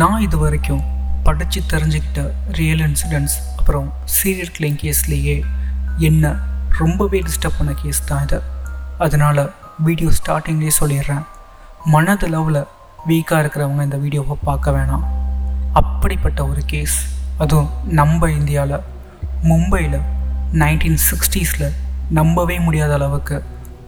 நான் இது வரைக்கும் படித்து தெரிஞ்சுக்கிட்ட ரியல் இன்சிடென்ட்ஸ் அப்புறம் சீரியல் கிளிங் கேஸ்லேயே என்ன ரொம்பவே டிஸ்டர்ப் பண்ண கேஸ் தான் இது. அதனால் வீடியோ ஸ்டார்டிங்லேயே சொல்லிடுறேன். மனதளவில் வீக்காக இருக்கிறவங்க இந்த வீடியோவை பார்க்க வேணாம். அப்படிப்பட்ட ஒரு கேஸ் அதுவும் நம்ம இந்தியாவில் மும்பையில் நைன்டீன் சிக்ஸ்டீஸில் நம்பவே முடியாத அளவுக்கு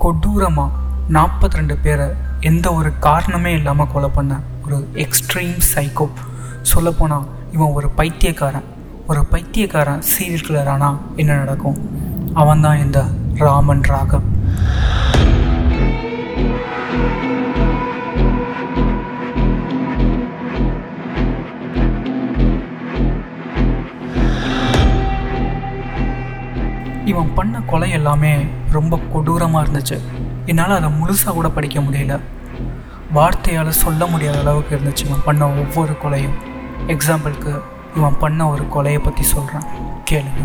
கொடூரமாக நாற்பத்தி ரெண்டு பேரை எந்த ஒரு காரணமே இல்லாமல் கொலை பண்ணேன். ஒரு எக்ஸ்ட்ரீம் சைக்கோப் சொல்லப்போனால் இவன் ஒரு பைத்தியக்காரன். ஒரு பைத்தியக்காரன் சீரியல் கிளர் ஆனால் என்ன நடக்கும்? அவன்தான் இந்த ராமன் ராகவ் இவன் பண்ண கொலை எல்லாமே ரொம்ப கொடூரமாக இருந்துச்சு. என்னால் அதை முழுசாக கூட படிக்க முடியல. வார்த்தையால் சொல்ல முடியாத அளவுக்கு இருந்துச்சு இவன் பண்ண ஒவ்வொரு கொலையும். எக்ஸாம்பிளுக்கு இவன் பண்ண ஒரு கொலையை பற்றி சொல்கிறான் கேளுங்க.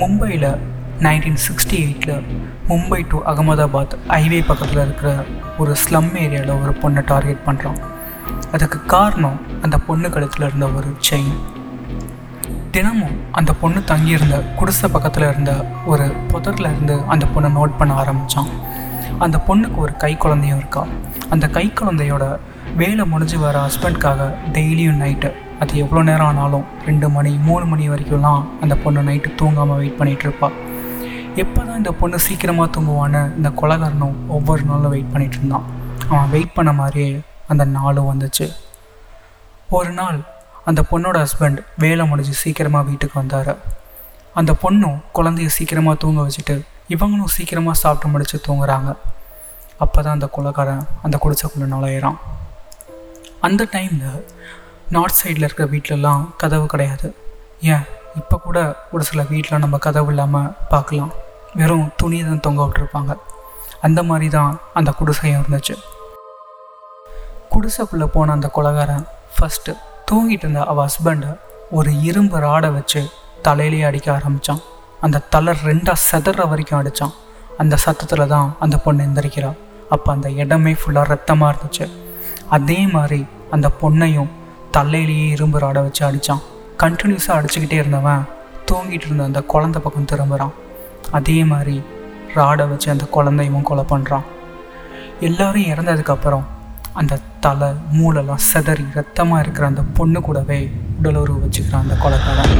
மும்பையில் நைன்டீன் சிக்ஸ்டி எயிட்டில் மும்பை டு அகமதாபாத் ஹைவே பக்கத்தில் இருக்கிற ஒரு ஸ்லம் ஏரியாவில் ஒரு பொண்ணை டார்கெட் பண்ணுறான் அதுக்கு காரணம் அந்த பொண்ணு கழுத்தில் இருந்த ஒரு செயின் தினமும் அந்த பொண்ணு தங்கியிருந்த குடிசை பக்கத்தில் இருந்த ஒரு புதரில் இருந்து அந்த பொண்ணை நோட் பண்ண ஆரம்பித்தான் அந்த பொண்ணுக்கு ஒரு கை குழந்தையும் இருக்கா. அந்த கை குழந்தையோட வேலை முடிஞ்சு வர ஹஸ்பண்ட்காக டெய்லியும் நைட்டு அது எவ்வளோ நேரம் ஆனாலும் ரெண்டு மணி மூணு மணி வரைக்கும்லாம் அந்த பொண்ணு நைட்டு தூங்காமல் வெயிட் பண்ணிகிட்டு இருப்பா. எப்போ தான் இந்த பொண்ணு சீக்கிரமாக தூங்குவான்னு இந்த கொலகாரனும் ஒவ்வொரு நாளும் வெயிட் பண்ணிகிட்டு இருந்தான். அவன் வெயிட் பண்ண மாதிரியே அந்த நாளும் வந்துச்சு. ஒரு நாள் அந்த பொண்ணோட ஹஸ்பண்ட் வேலை முடிஞ்சு சீக்கிரமாக வீட்டுக்கு வந்தார். அந்த பொண்ணும் குழந்தைய சீக்கிரமாக தூங்க வச்சுட்டு இவங்களும் சீக்கிரமாக சாப்பிட்டு முடிச்சு தூங்குறாங்க. அப்போ தான் அந்த கொலைக்காரன் அந்த குடிசைக்குள்ளே நுழையிறான். அந்த டைமில் நார்த் சைடில் இருக்கிற வீட்டிலலாம் கதவு கிடையாது. ஏன்? இப்போ கூட ஒரு சில வீட்டில் நம்ம கதவு இல்லாமல் பார்க்கலாம் வெறும் துணியை தான் தொங்க விட்டுருப்பாங்க. அந்த மாதிரி தான் அந்த குடிசையும் இருந்துச்சு. குடிசைக்குள்ளே போன அந்த கொலகாரன் ஃபஸ்ட்டு தூங்கிட்டு இருந்த அவள் ஹஸ்பண்டை ஒரு இரும்பு ராடை வச்சு தலையிலேயே அடிக்க ஆரம்பித்தான் அந்த தலை ரெண்டாக செதற வரைக்கும் அடித்தான் அந்த சத்தத்தில் தான் அந்த பொண்ணு எந்திரிக்கிறாள் அப்போ அந்த இடமே ஃபுல்லாக ரத்தமாக இருந்துச்சு. அதே மாதிரி அந்த பொண்ணையும் தலையிலேயே இரும்பு ராடை வச்சு அடித்தான் கண்டினியூஸாக அடிச்சுக்கிட்டே இருந்தவன் தூங்கிட்டு இருந்த அந்த குழந்தை பக்கம் திரும்புகிறான் அதே மாதிரி ராடை வச்சு அந்த குழந்தையும் கொலை பண்ணுறான் எல்லாரும் இறந்ததுக்கப்புறம் அந்த தலை மூளைலாம் செதறி ரத்தமாக இருக்கிற அந்த பொண்ணு கூடவே உடலுறவு வச்சுக்கிறான் அந்த கொலைக்காரன்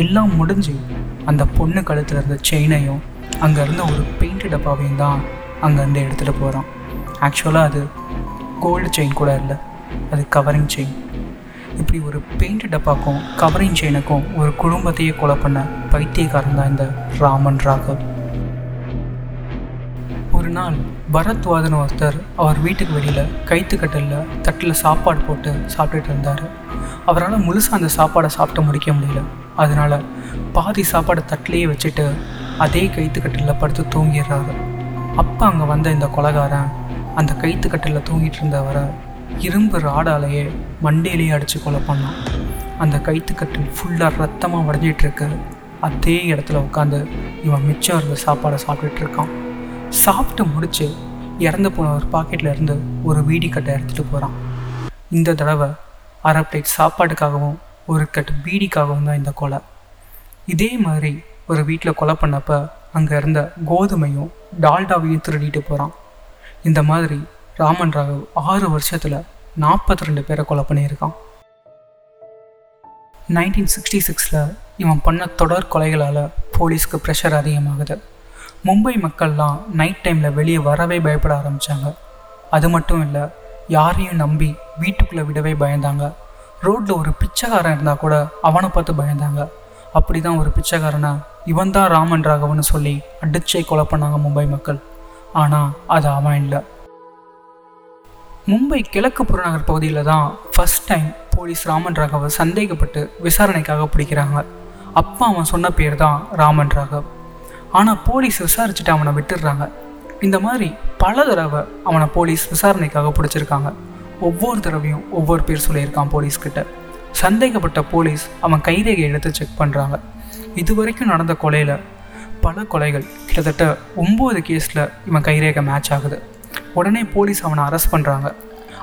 எல்லாம் முடிஞ்சு அந்த பொண்ணு கழுத்தில் இருந்த செயினையும் அங்கே இருந்த ஒரு பெயிண்ட் டப்பாவையும் தான் அங்கேருந்து எடுத்துகிட்டு போகிறான் ஆக்சுவலாக அது கோல்டு செயின் கூட இல்லை. அது கவரிங் செயின் இப்படி ஒரு பெயிண்ட் டப்பாக்கும் கவரிங் செயினுக்கும் ஒரு குடும்பத்தையே கொலை பண்ண பைத்தியக்காரன் தான் இந்த ராமன் ராகவ். ஒரு நாள் பரத்வாதன் ஒருத்தர் அவர் வீட்டுக்கு வெளியில் கைத்துக்கட்டில் தட்டில் சாப்பாடு போட்டு சாப்பிட்டுட்டு இருந்தார். அவரால் முழுசாக அந்த சாப்பாடை சாப்பிட்டு முடிக்க முடியல. அதனால் பாதி சாப்பாடை தட்டிலேயே வச்சுட்டு அதே கைத்துக்கட்டில் படுத்து தூங்கிடுறாரு. அப்போ அங்கே வந்த இந்த கொலகாரன் அந்த கைத்துக்கட்டில் தூங்கிட்டு இருந்தவரை இரும்பு ராடாலேயே மண்டையிலேயே அடித்து கொலை பண்ணான். அந்த கைத்துக்கட்டில் ஃபுல்லாக ரத்தமாக வடைஞ்சிட்டு இருக்கு அதே இடத்துல உட்காந்து இவன் மிச்சம் இருந்த சாப்பாடை சாப்பிட்டுட்டு இருக்கான் சாப்பிட்டு முடிச்சு இறந்து போன ஒரு பாக்கெட்டில் இருந்து ஒரு வீடி கட்டை எடுத்துகிட்டு போகிறான் இந்த தடவை அரை பிளேட் சாப்பாட்டுக்காகவும் ஒரு கட்டு பீடிக்காகவும் தான் இந்த கொலை. இதே மாதிரி ஒரு வீட்டில் கொலை பண்ணப்போ அங்கே இருந்த கோதுமையும் டால்டாவையும் திருடிட்டு போகிறான் இந்த மாதிரி ராமன் ராகவ் ஆறு வருஷத்தில் நாற்பத்தி ரெண்டு பேரை கொலை பண்ணியிருக்கான். நைன்டீன் சிக்ஸ்டி சிக்ஸில் இவன் பண்ண தொடர் கொலைகளால் போலீஸ்க்கு ப்ரெஷர் அதிகமாகுது. மும்பை மக்கள்லாம் நைட் டைமில் வெளியே வரவே பயப்பட ஆரம்பித்தாங்க அது மட்டும் இல்லை யாரையும் நம்பி வீட்டுக்குள்ளே விடவே பயந்தாங்க. ரோட்டில் ஒரு பிச்சைக்காரன் இருந்தால் கூட அவனை பார்த்து பயந்தாங்க. அப்படி தான் ஒரு பிச்சைக்காரனை இவன் தான் ராமன் ராகவன்னு சொல்லி அடிச்சே கொலை பண்ணாங்க மும்பை மக்கள். ஆனால் அது அவன் இல்லை. மும்பை கிழக்கு புறநகர் பகுதியில் தான் ஃபஸ்ட் டைம் போலீஸ் ராமன் ராகவை சந்தேகப்பட்டு விசாரணைக்காக பிடிக்கிறாங்க. அப்பா அவன் சொன்ன பேர் தான் ராமன் ராகவ். ஆனால் போலீஸ் விசாரிச்சுட்டு அவனை விட்டுடுறாங்க. இந்த மாதிரி பல தடவை அவனை போலீஸ் விசாரணைக்காக பிடிச்சிருக்காங்க. ஒவ்வொரு தடவையும் ஒவ்வொரு பேர் சொல்லியிருக்கான் போலீஸ்கிட்ட சந்தேகப்பட்ட போலீஸ் அவன் கைரேகை எடுத்து செக் பண்ணுறாங்க இது வரைக்கும் நடந்த கொலையில் பல கொலைகள் கிட்டத்தட்ட ஒம்பது கேஸில் இவன் கைரேகை மேட்ச் ஆகுது. உடனே போலீஸ் அவனை அரெஸ்ட் பண்ணுறாங்க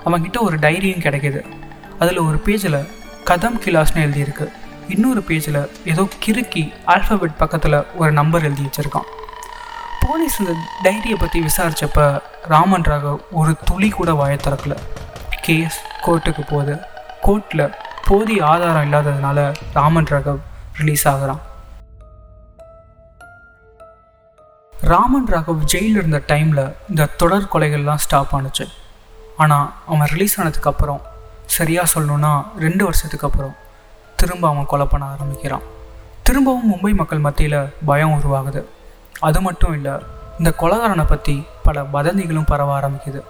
அவன்கிட்ட ஒரு டைரியும் கிடைக்கிது. அதில் ஒரு பேஜில் கதம் கிலாஸ்னு எழுதியிருக்கு. இன்னொரு பேஜில் ஏதோ கிறுக்கி ஆல்ஃபபெட் பக்கத்தில் ஒரு நம்பர் எழுதி வச்சுருக்கான். போலீஸ் இந்த டைரியை பற்றி விசாரித்தப்ப ராமன் ராகவ் ஒரு துளி கூட வாயை திறக்கல. கேஸ் கோர்ட்டுக்கு போகுது. கோர்ட்டில் போதிய ஆதாரம் இல்லாததுனால ராமன் ராகவ் ரிலீஸ் ஆகுறான். ராமன் ராகவ் ஜெயிலில் இருந்த டைமில் இந்த தொடர் கொலைகள்லாம் ஸ்டாப் ஆனுச்சு. ஆனால் அவன் ரிலீஸ் ஆனதுக்கப்புறம் சரியாக சொல்லணுன்னா ரெண்டு வருஷத்துக்கு அப்புறம் திரும்ப அவன் கொலை பண்ண ஆரம்பிக்கிறான். திரும்பவும் மும்பை மக்கள் மத்தியில் பயம் உருவாகுது. அது மட்டும் இல்லை இந்த கொலகாரனை பற்றி பல வதந்திகளும் பரவ ஆரம்பிக்குது.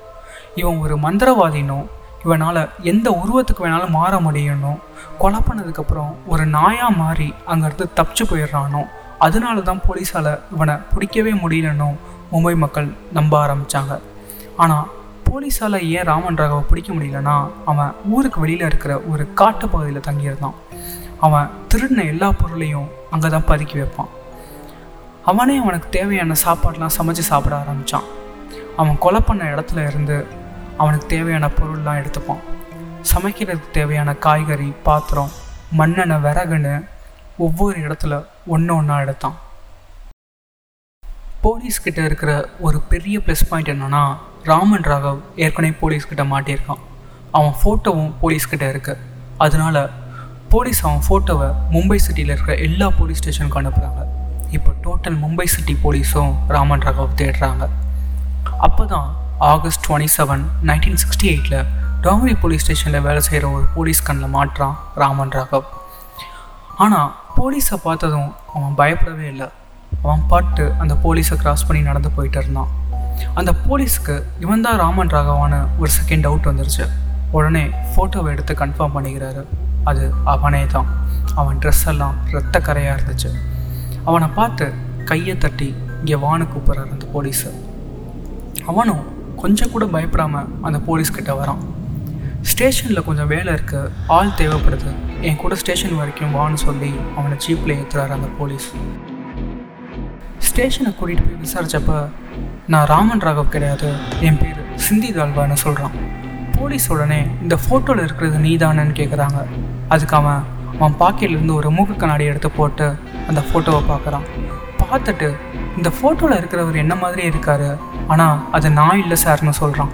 இவன் ஒரு மந்திரவாதினும் இவனால் எந்த உருவத்துக்கு வேணாலும் மாற முடியணும் கொலை பண்ணதுக்கப்புறம் ஒரு நாயாக மாறி அங்கேருந்து தப்பிச்சு போயிடுறானோ அதனால தான் போலீஸால் இவனை பிடிக்கவே முடியலன்னு மும்பை மக்கள் நம்ப ஆரம்பித்தாங்க ஆனால் போலீஸால் ஏன் ராமன் ராகவை பிடிக்க முடியலன்னா அவன் ஊருக்கு வெளியில் இருக்கிற ஒரு காட்டு பகுதியில் தங்கியிருந்தான். அவன் திருடின எல்லா பொருளையும் அங்கே தான் பதுக்கி வைப்பான். அவனே அவனுக்கு தேவையான சாப்பாடெலாம் சமைச்சு சாப்பிட ஆரம்பித்தான் அவன் கொலை பண்ண இடத்துல இருந்து அவனுக்கு தேவையான பொருள்லாம் எடுத்துப்பான். சமைக்கிறதுக்கு தேவையான காய்கறி பாத்திரம் மண்ணெண்ணெய் விறகுன்னு ஒவ்வொரு இடத்துல ஒன்று ஒன்றா எடுத்தான். போலீஸ்கிட்ட இருக்கிற ஒரு பெரிய ப்ளஸ் பாயிண்ட் என்னன்னா ராமன் ராகவ் ஏற்கனவே போலீஸ்கிட்ட மாட்டியிருக்கான். அவன் ஃபோட்டோவும் போலீஸ்கிட்ட இருக்கு. அதனால போலீஸ் அவன் ஃபோட்டோவை மும்பை சிட்டியில் இருக்கிற எல்லா போலீஸ் ஸ்டேஷனுக்கும் அனுப்புகிறாங்க இப்போ டோட்டல் மும்பை சிட்டி போலீஸும் ராமன் ராகவ் தேடுறாங்க. அப்போ தான் August twenty seven nineteen sixty எயிட்டில் டாங்கரி போலீஸ் ஸ்டேஷனில் வேலை செய்கிற ஒரு போலீஸ் கண்ணில் மாட்டுறான் ராமன் ராகவ். ஆனால் போலீஸை பார்த்ததும் அவன் பயப்படவே இல்லை. அவன் பாட்டு அந்த போலீஸை கிராஸ் பண்ணி நடந்து போயிட்டு இருந்தான். அந்த போலீஸ்க்கு இவன் தான் ராமன் ராகவான்னு ஒரு செகண்ட் டவுட் வந்துருச்சு. உடனே ஃபோட்டோவை எடுத்து கன்ஃபார்ம் பண்ணிக்கிறாரு. அது அவனே தான். அவன் ட்ரெஸ் எல்லாம் ரத்த கரையாக இருந்துச்சு. அவனை பார்த்து கையை தட்டி இங்கே வானு கூப்பிட்றாரு அந்த போலீஸு. அவனும் கொஞ்சம் கூட பயப்படாமல் அந்த போலீஸ்கிட்ட வரான். ஸ்டேஷனில் கொஞ்சம் வேலை இருக்குது ஆள் தேவைப்படுது. என் கூட ஸ்டேஷன் வரைக்கும் வான்னு சொல்லி அவனை ஜீப்பில் ஏற்றுறாரு அந்த போலீஸ். ஸ்டேஷனை கூட்டிகிட்டு போய் விசாரித்தப்ப நான் ராமன் ராகவ் கிடையாது என் பேர் சிந்தி தால்வான்னு சொல்கிறான் போலீஸ் உடனே இந்த ஃபோட்டோவில் இருக்கிறது நீதானன்னு கேட்குறாங்க அதுக்கு அவன் அவன் பாக்கெட்லேருந்து ஒரு மூக்கு கண்ணாடி எடுத்து போட்டு அந்த ஃபோட்டோவை பார்க்குறான் பார்த்துட்டு இந்த ஃபோட்டோவில் இருக்கிறவர் என்ன மாதிரி இருக்காரு? ஆனால் அது நான் இல்லை சார்னு சொல்கிறான்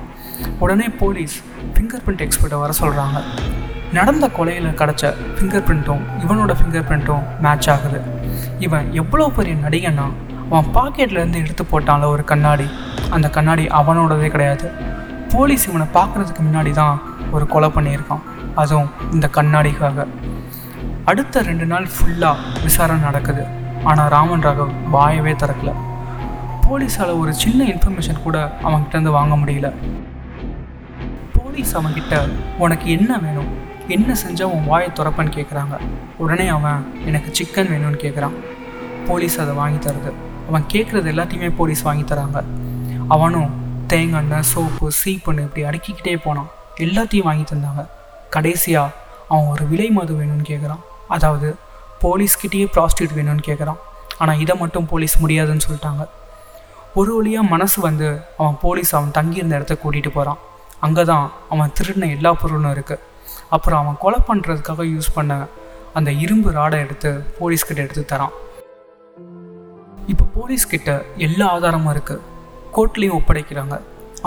உடனே போலீஸ் ஃபிங்கர் பிரிண்ட் எக்ஸ்பர்ட்டை வர சொல்கிறாங்க நடந்த கொலையில் கிடச்ச ஃபிங்கர் பிரிண்ட்டும் இவனோட ஃபிங்கர் பிரிண்ட்டும் மேட்ச் ஆகுது. இவன் எவ்வளோ பெரிய நடிகன்னா அவன் பாக்கெட்லேருந்து எடுத்து போட்டான்ல ஒரு கண்ணாடி. அந்த கண்ணாடி அவனோடதே கிடையாது. போலீஸ் இவனை பார்க்குறதுக்கு முன்னாடி தான் ஒரு கொலை பண்ணியிருக்கான். அதுவும் இந்த கண்ணாடிக்காக. அடுத்த ரெண்டு நாள் ஃபுல்லாக விசாரணை நடக்குது. ஆனால் ராமன் ராகவ் வாயவே திறக்கல. போலீஸால் ஒரு சின்ன இன்ஃபர்மேஷன் கூட அவன்கிட்டருந்து வாங்க முடியல. போலீஸ் அவன்கிட்ட உனக்கு என்ன வேணும்? என்ன செஞ்சால் உன் வாயை துறப்பன்னு கேட்குறாங்க உடனே அவன் எனக்கு சிக்கன் வேணும்னு கேட்குறான் போலீஸ் அதை வாங்கி தருது. அவன் கேட்குறது எல்லாத்தையுமே போலீஸ் வாங்கி தராங்க. அவனும் தேங்காய் சோப்பு சீப்புன்னு இப்படி அடுக்கிக்கிட்டே போனான். எல்லாத்தையும் வாங்கி தந்தாங்க. கடைசியாக அவன் ஒரு விலை மது வேணும்னு கேட்குறான் அதாவது போலீஸ்கிட்டேயே ப்ராஸ்டியூட் வேணும்னு கேட்குறான் ஆனால் இதை மட்டும் போலீஸ் முடியாதுன்னு சொல்லிட்டாங்க. ஒரு வழியாக மனசு வந்து அவன் போலீஸ் அவன் தங்கியிருந்த இடத்த கூட்டிகிட்டு போகிறான் அங்கே தான் அவன் திருடின எல்லா பொருளும் இருக்குது அப்புறம் அவன் கொலை பண்ணுறதுக்காக யூஸ் பண்ண அந்த இரும்பு ராடை எடுத்து போலீஸ்கிட்ட எடுத்து தரான். இப்போ போலீஸ்கிட்ட எல்லா ஆதாரமும் இருக்குது கோர்ட்லேயும் ஒப்படைக்கிறாங்க.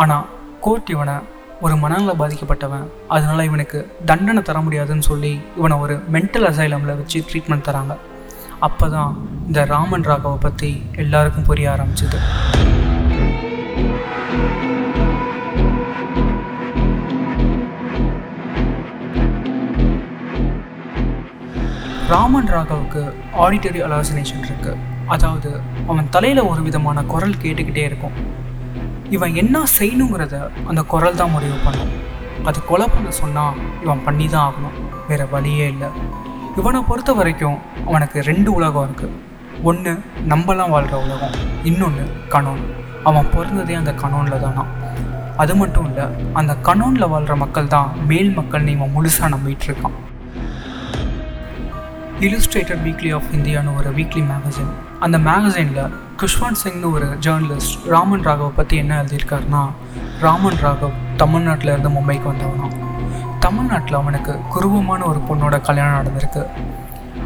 ஆனால் கோர்ட் இவனை ஒரு மனநல பாதிக்கப்பட்டவன். அதனால் இவனுக்கு தண்டனை தர முடியாதுன்னு சொல்லி இவனை ஒரு மென்டல் அசைலமில் வச்சு ட்ரீட்மெண்ட் தராங்க. அப்போ தான் இந்த ராமன் ராகவை பற்றி எல்லாருக்கும் புரிய ஆரம்பிச்சது. ராமன் ராகவுக்கு ஆடிட்டரி அலாசினேஷன் இருக்குது அதாவது அவன் தலையில் ஒரு விதமான குரல் கேட்டுக்கிட்டே இருக்கும். இவன் என்ன செய்யணுங்கிறத அந்த குரல் தான் முடிவு பண்ணும். அது கொலை பண்ண சொன்னால் இவன் பண்ணி தான் ஆகணும். வேறு வழியே இல்லை. இவனை பொறுத்த வரைக்கும் அவனுக்கு ரெண்டு உலகம் இருக்குது ஒன்று நம்மலாம் வாழ்கிற உலகம். இன்னொன்று கனோன். அவன் பிறந்ததே அந்த கனோனில் தானா? அது மட்டும் இல்லை அந்த கனோனில் வாழ்கிற மக்கள் தான் மேல் மக்கள்னு இவன் முழுசாக நம்பிட்டு இருக்கான். இலுஸ்ட்ரேட்டட் வீக்லி ஆஃப் இந்தியான்னு ஒரு வீக்லி மேகசின் அந்த மேகசினில் குஷ்வந்த் சிங்னு ஒரு ஜேர்னலிஸ்ட் ராமன் ராகவ் பற்றி என்ன எழுதியிருக்காருன்னா ராமன் ராகவ் தமிழ்நாட்டில் இருந்து மும்பைக்கு வந்தவனா தமிழ்நாட்டில் அவனுக்கு குருவமான ஒரு பொண்ணோட கல்யாணம் நடந்திருக்கு.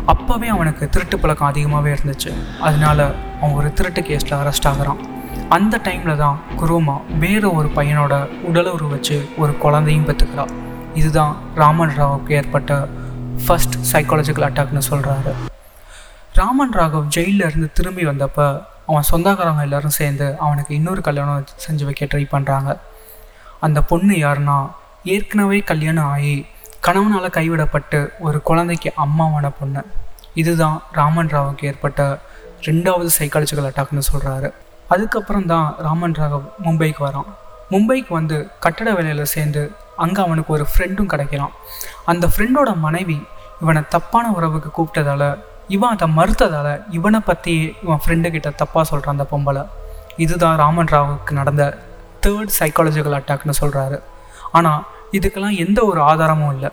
அப்போவே அவனுக்கு திருட்டு பழக்கம் அதிகமாகவே இருந்துச்சு. அதனால அவன் ஒரு திருட்டு கேஸில் அரெஸ்ட் ஆகுறான். அந்த டைமில் தான் குருவமா வேறு ஒரு பையனோட உடலுறு வச்சு ஒரு குழந்தையும் பெற்றுக்கிறான் இதுதான் ராமன் ராவுக்கு ஏற்பட்ட ஃபஸ்ட் சைக்காலஜிக்கல் அட்டாக்னு சொல்கிறாரு ராமன் ராகவ் ஜெயிலில் இருந்து திரும்பி வந்தப்போ அவன் சொந்தக்காரங்க எல்லாரும் சேர்ந்து அவனுக்கு இன்னொரு கல்யாணம் செஞ்சு வைக்க ட்ரை பண்ணுறாங்க அந்த பொண்ணு யாருன்னா ஏற்கனவே கல்யாணம் ஆகி கணவனால் கைவிடப்பட்டு ஒரு குழந்தைக்கு அம்மாவான பொண்ணு. இதுதான் ராமன் ராவுக்கு ஏற்பட்ட ரெண்டாவது சைக்காலஜிக்கல் அட்டாக்னு சொல்கிறாரு அதுக்கப்புறம் தான் ராமன் ராகவ் மும்பைக்கு வரான். மும்பைக்கு வந்து கட்டட வேலையில் சேர்ந்து அங்கே அவனுக்கு ஒரு ஃப்ரெண்டும் கிடைக்கிறான். அந்த ஃப்ரெண்டோட மனைவி இவனை தப்பான உறவுக்கு கூப்பிட்டதால இவன் அதை மறுத்ததால் இவனை பற்றி இவன் ஃப்ரெண்டு கிட்ட தப்பாக சொல்கிறான் அந்த பொம்பளை. இதுதான் ராமன் ராவுக்கு நடந்த தேர்ட் சைக்காலஜிக்கல் அட்டாக்னு சொல்கிறாரு ஆனால் இதுக்கெல்லாம் எந்த ஒரு ஆதாரமும் இல்லை.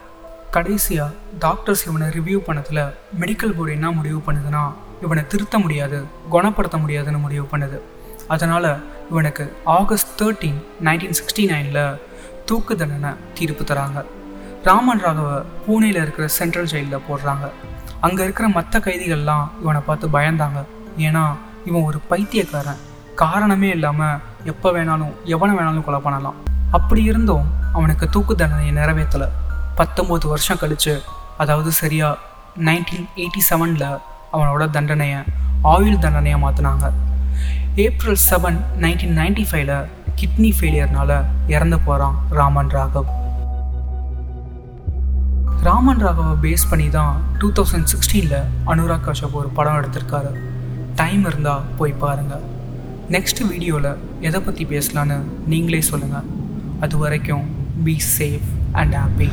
கடைசியாக டாக்டர்ஸ் இவனை ரிவ்யூ பண்ணதில் மெடிக்கல் போர்டு என்ன முடிவு பண்ணுதுன்னா இவனை திருத்த முடியாது குணப்படுத்த முடியாதுன்னு முடிவு பண்ணுது. அதனால் இவனுக்கு ஆகஸ்ட் தேர்ட்டீன் நைன்டீன் சிக்ஸ்டி நைனில் தூக்கு தண்டனை தீர்ப்பு தராங்க. ராமன் ராகவ பூனேயில் இருக்கிற சென்ட்ரல் ஜெயிலில் போடுறாங்க. அங்கே இருக்கிற மற்ற கைதிகள்லாம் இவனை பார்த்து பயந்தாங்க. ஏன்னா இவன் ஒரு பைத்தியக்காரன். காரணமே இல்லாமல் எப்போ வேணாலும் எவனை வேணாலும் கொலை பண்ணலாம். அப்படி இருந்தும் அவனுக்கு தூக்கு தண்டனையை நிறைவேற்றலை பத்தொம்போது வருஷம் கழித்து அதாவது சரியாக நைன்டீன் எயிட்டி செவனில் அவனோட தண்டனையை ஆயுள் தண்டனையை மாற்றினாங்க ஏப்ரல் செவன் நைன்டீன் நைன்டி ஃபைவ்ல கிட்னி ஃபெயிலியர்னால இறந்து போகிறான் ராமன் ராகவ். ராமன் ராகவை பேஸ் பண்ணி தான் டூ தௌசண்ட் சிக்ஸ்டீனில் அனுராக் கஷ்யப் ஒரு படம் எடுத்திருக்காரு. டைம் இருந்தால் போய் பாருங்கள் நெக்ஸ்ட் வீடியோவில் எதை பற்றி பேசலான்னு நீங்களே சொல்லுங்கள் அது வரைக்கும் பி சேஃப் அண்ட் ஹாப்பி